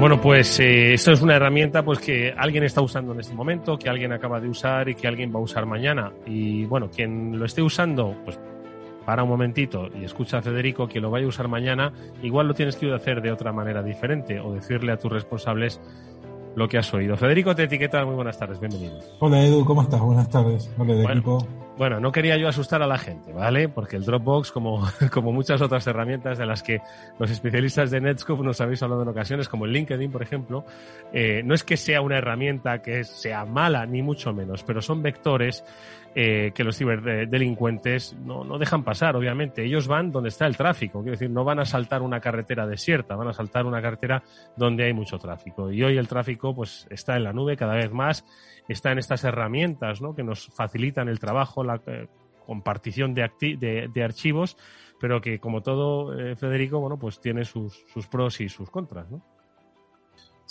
Bueno, pues eh, esto es una herramienta pues que alguien está usando en este momento, que alguien acaba de usar y que alguien va a usar mañana. Y bueno, quien lo esté usando, pues para un momentito y escucha a Federico que lo vaya a usar mañana, igual lo tienes que hacer de otra manera diferente o decirle a tus responsables lo que has oído. Federico te etiqueta, muy buenas tardes, bienvenido. Hola Edu, ¿cómo estás? Buenas tardes. Hola de equipo. Bueno, no quería yo asustar a la gente, ¿vale? Porque el Dropbox, como, como muchas otras herramientas de las que los especialistas de Netscope nos habéis hablado en ocasiones, como el LinkedIn, por ejemplo, eh, no es que sea una herramienta que sea mala, ni mucho menos, pero son vectores eh, que los ciberdelincuentes no, no dejan pasar, obviamente. Ellos van donde está el tráfico, quiero decir, no van a saltar una carretera desierta, van a saltar una carretera donde hay mucho tráfico. Y hoy el tráfico pues está en la nube cada vez más, está en estas herramientas ¿no? que nos facilitan el trabajo, la eh, compartición de, de, de, archivos, pero que como todo, eh, Federico, bueno, pues tiene sus, sus pros y sus contras, ¿no?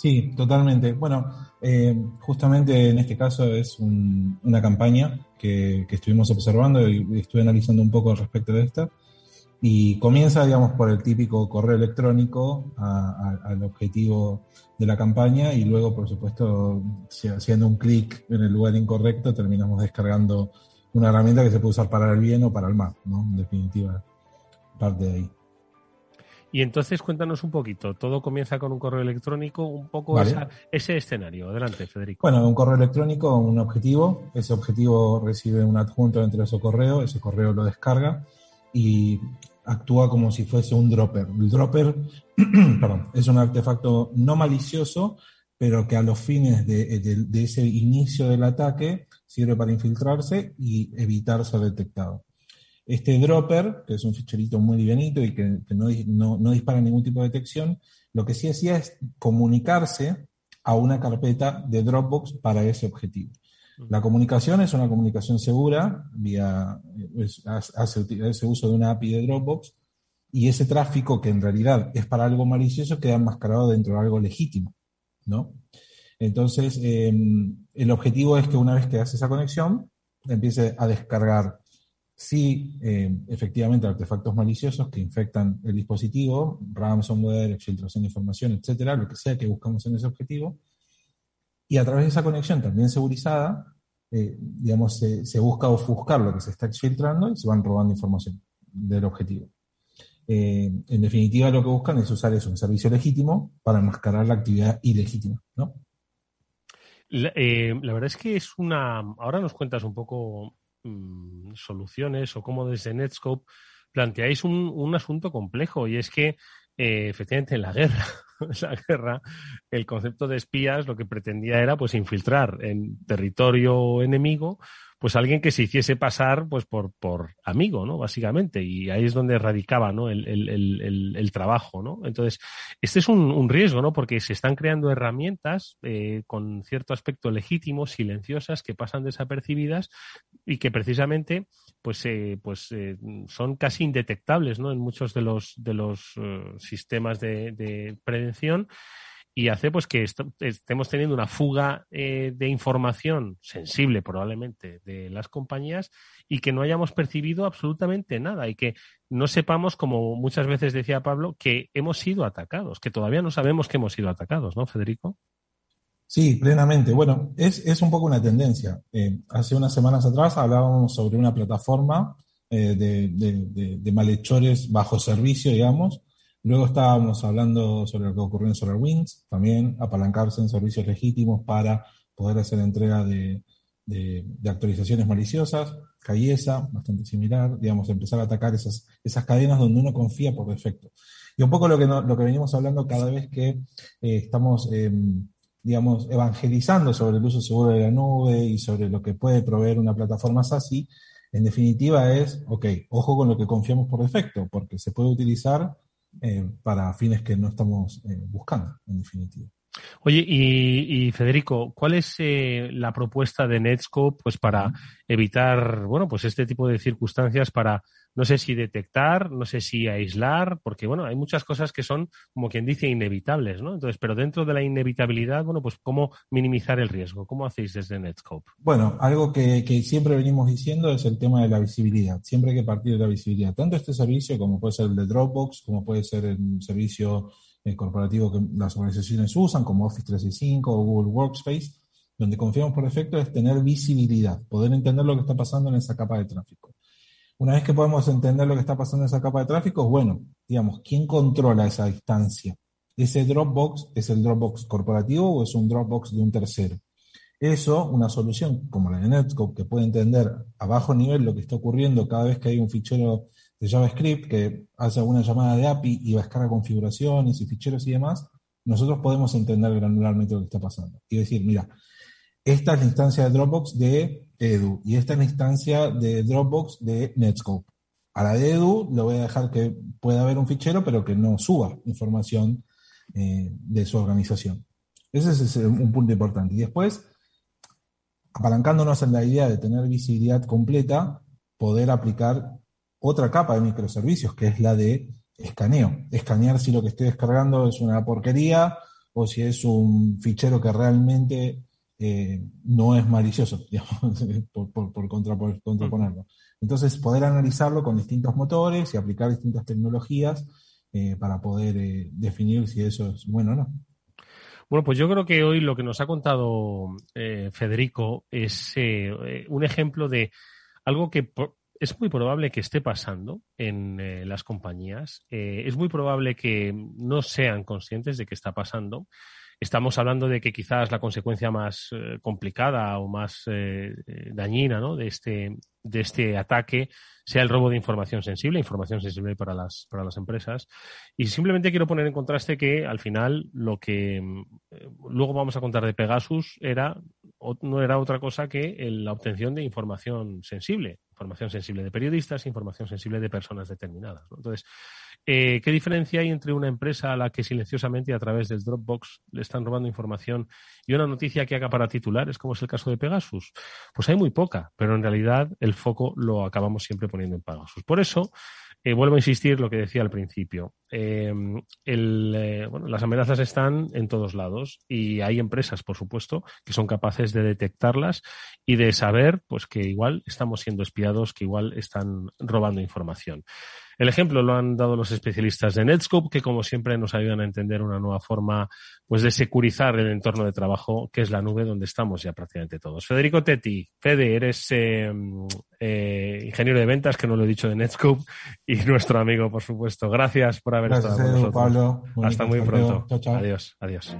Sí, totalmente. Bueno, eh, justamente en este caso es un, una campaña que, que, estuvimos observando y estuve analizando un poco respecto de esta. Y comienza, digamos, por el típico correo electrónico a, a, al objetivo de la campaña y luego, por supuesto, si haciendo un clic en el lugar incorrecto, terminamos descargando una herramienta que se puede usar para el bien o para el mal, ¿no? En definitiva, parte de ahí. Y entonces cuéntanos un poquito, todo comienza con un correo electrónico, un poco vale. esa, ese escenario. Adelante, Federico. Bueno, un correo electrónico, un objetivo, ese objetivo recibe un adjunto dentro de ese correo, ese correo lo descarga y actúa como si fuese un dropper. El dropper perdón, es un artefacto no malicioso, pero que a los fines de, de, de ese inicio del ataque sirve para infiltrarse y evitar ser detectado. Este dropper, que es un ficherito muy livianito y que, que no, no, no, dispara ningún tipo de detección, lo que sí hacía es comunicarse a una carpeta de Dropbox para ese objetivo. La comunicación es una comunicación segura, vía, es, hace, hace uso de una API de Dropbox, y ese tráfico que en realidad es para algo malicioso queda enmascarado dentro de algo legítimo, ¿no? Entonces, eh, el objetivo es que una vez que hace esa conexión, empiece a descargar sí, eh, efectivamente, artefactos maliciosos que infectan el dispositivo, ransomware, exfiltración de información, etcétera, lo que sea que buscamos en ese objetivo. Y a través de esa conexión también segurizada, eh, digamos, se, se, busca ofuscar lo que se está exfiltrando y se van robando información del objetivo. Eh, en definitiva, lo que buscan es usar eso, un servicio legítimo, para enmascarar la actividad ilegítima, ¿no? La, eh, la verdad es que es una. Ahora nos cuentas un poco mmm, soluciones o cómo desde Netscope planteáis un, un asunto complejo y es que eh, efectivamente en la guerra, la guerra, el concepto de espías lo que pretendía era pues infiltrar en territorio enemigo pues alguien que se hiciese pasar pues por, por amigo, ¿no? Básicamente. Y ahí es donde radicaba, ¿no? El, el, el, trabajo, ¿no? Entonces, este es un, un, riesgo, ¿no? Porque se están creando herramientas eh, con cierto aspecto legítimo, silenciosas, que pasan desapercibidas y que precisamente pues, eh, pues eh, son casi indetectables, ¿no? En muchos de los, de los sistemas de, de y hace pues que est estemos teniendo una fuga eh, de información sensible probablemente de las compañías y que no hayamos percibido absolutamente nada y que no sepamos, como muchas veces decía Pablo, que hemos sido atacados, que todavía no sabemos que hemos sido atacados, ¿no, Federico? Sí, plenamente. Bueno, es, es un poco una tendencia. Eh, hace unas semanas atrás hablábamos sobre una plataforma eh, de malhechores bajo servicio, digamos, Luego estábamos hablando sobre lo que ocurrió en SolarWinds, también apalancarse en servicios legítimos para poder hacer entrega de, actualizaciones maliciosas. Cayesa, bastante similar, digamos, empezar a atacar esas, cadenas donde uno confía por defecto. Y un poco lo que, no, venimos hablando cada vez que eh, estamos, eh, digamos, evangelizando sobre el uso seguro de la nube y sobre lo que puede proveer una plataforma SASI, en definitiva es, ok, ojo con lo que confiamos por defecto, porque se puede utilizar eh, para fines que no estamos eh, buscando, en definitiva. Oye, y, Federico, ¿cuál es eh, la propuesta de Netscope pues, para evitar bueno, pues este tipo de circunstancias para no sé si detectar, no sé si aislar, porque bueno, hay muchas cosas que son, como quien dice, inevitables, ¿no? Entonces, pero dentro de la inevitabilidad, bueno, pues cómo minimizar el riesgo, ¿cómo hacéis desde Netscope? Bueno, algo que, que siempre venimos diciendo es el tema de la visibilidad. Siempre hay que partir de la visibilidad. Tanto este servicio como puede ser el de Dropbox, como puede ser el servicio eh, corporativo que las organizaciones usan, como Office 365 o Google Workspace, donde confiamos por defecto es tener visibilidad, poder entender lo que está pasando en esa capa de tráfico. Una vez que podemos entender lo que está pasando en esa capa de tráfico, bueno, digamos, ¿quién controla esa distancia? ¿Ese Dropbox es el Dropbox corporativo o es un Dropbox de un tercero? Eso, una solución como la de Netscope, que puede entender a bajo nivel lo que está ocurriendo cada vez que hay un fichero de JavaScript que hace alguna llamada de API y descarga configuraciones y ficheros y demás, nosotros podemos entender granularmente lo que está pasando. Y decir, mira, esta es la instancia de Dropbox de Edu y esta es la instancia de Dropbox de Netscope. A la de Edu le voy a dejar que pueda haber un fichero, pero que no suba información eh, de su organización. Ese es un punto importante. Y después, apalancándonos en la idea de tener visibilidad completa, poder aplicar otra capa de microservicios, que es la de escaneo. Escanear si lo que estoy descargando es una porquería o si es un fichero que realmente eh, no es malicioso, por, contraponerlo. Entonces, poder analizarlo con distintos motores y aplicar distintas tecnologías eh, para poder eh, definir si eso es bueno o no. Bueno, pues yo creo que hoy lo que nos ha contado Federico es un ejemplo de algo que es muy probable que esté pasando en las compañías. es muy probable que no sean conscientes de que está pasando estamos hablando de que quizás la consecuencia más eh, complicada o más eh, eh, dañina ¿no? de, este, de este ataque sea el robo de información sensible, información sensible para las, para las empresas. Y simplemente quiero poner en contraste que al final lo que luego vamos a contar de Pegasus era, no era otra cosa que la obtención de información sensible, información sensible de periodistas, información sensible de personas determinadas. Entonces, eh, ¿Qué diferencia hay entre una empresa a la que silenciosamente a través del Dropbox le están robando información y una noticia que haga para titulares, como es el caso de Pegasus? Pues hay muy poca, pero en realidad el foco lo acabamos siempre poniendo en Pegasus. Por eso, eh, vuelvo a insistir lo que decía al principio. Eh, las amenazas están en todos lados y hay empresas, por supuesto, que son capaces de detectarlas y de saber pues, que igual estamos siendo espiados, que igual están robando información. El ejemplo lo han dado los especialistas de Netscope, que como siempre nos ayudan a entender una nueva forma pues, de securizar el entorno de trabajo, que es la nube donde estamos ya prácticamente todos. Federico Tetti, Fede, eres eh, eh, ingeniero de ventas, que no lo he dicho de Netscope, y nuestro amigo, por supuesto. Gracias por haber estado con nosotros. Hasta muy pronto. Adiós, adiós.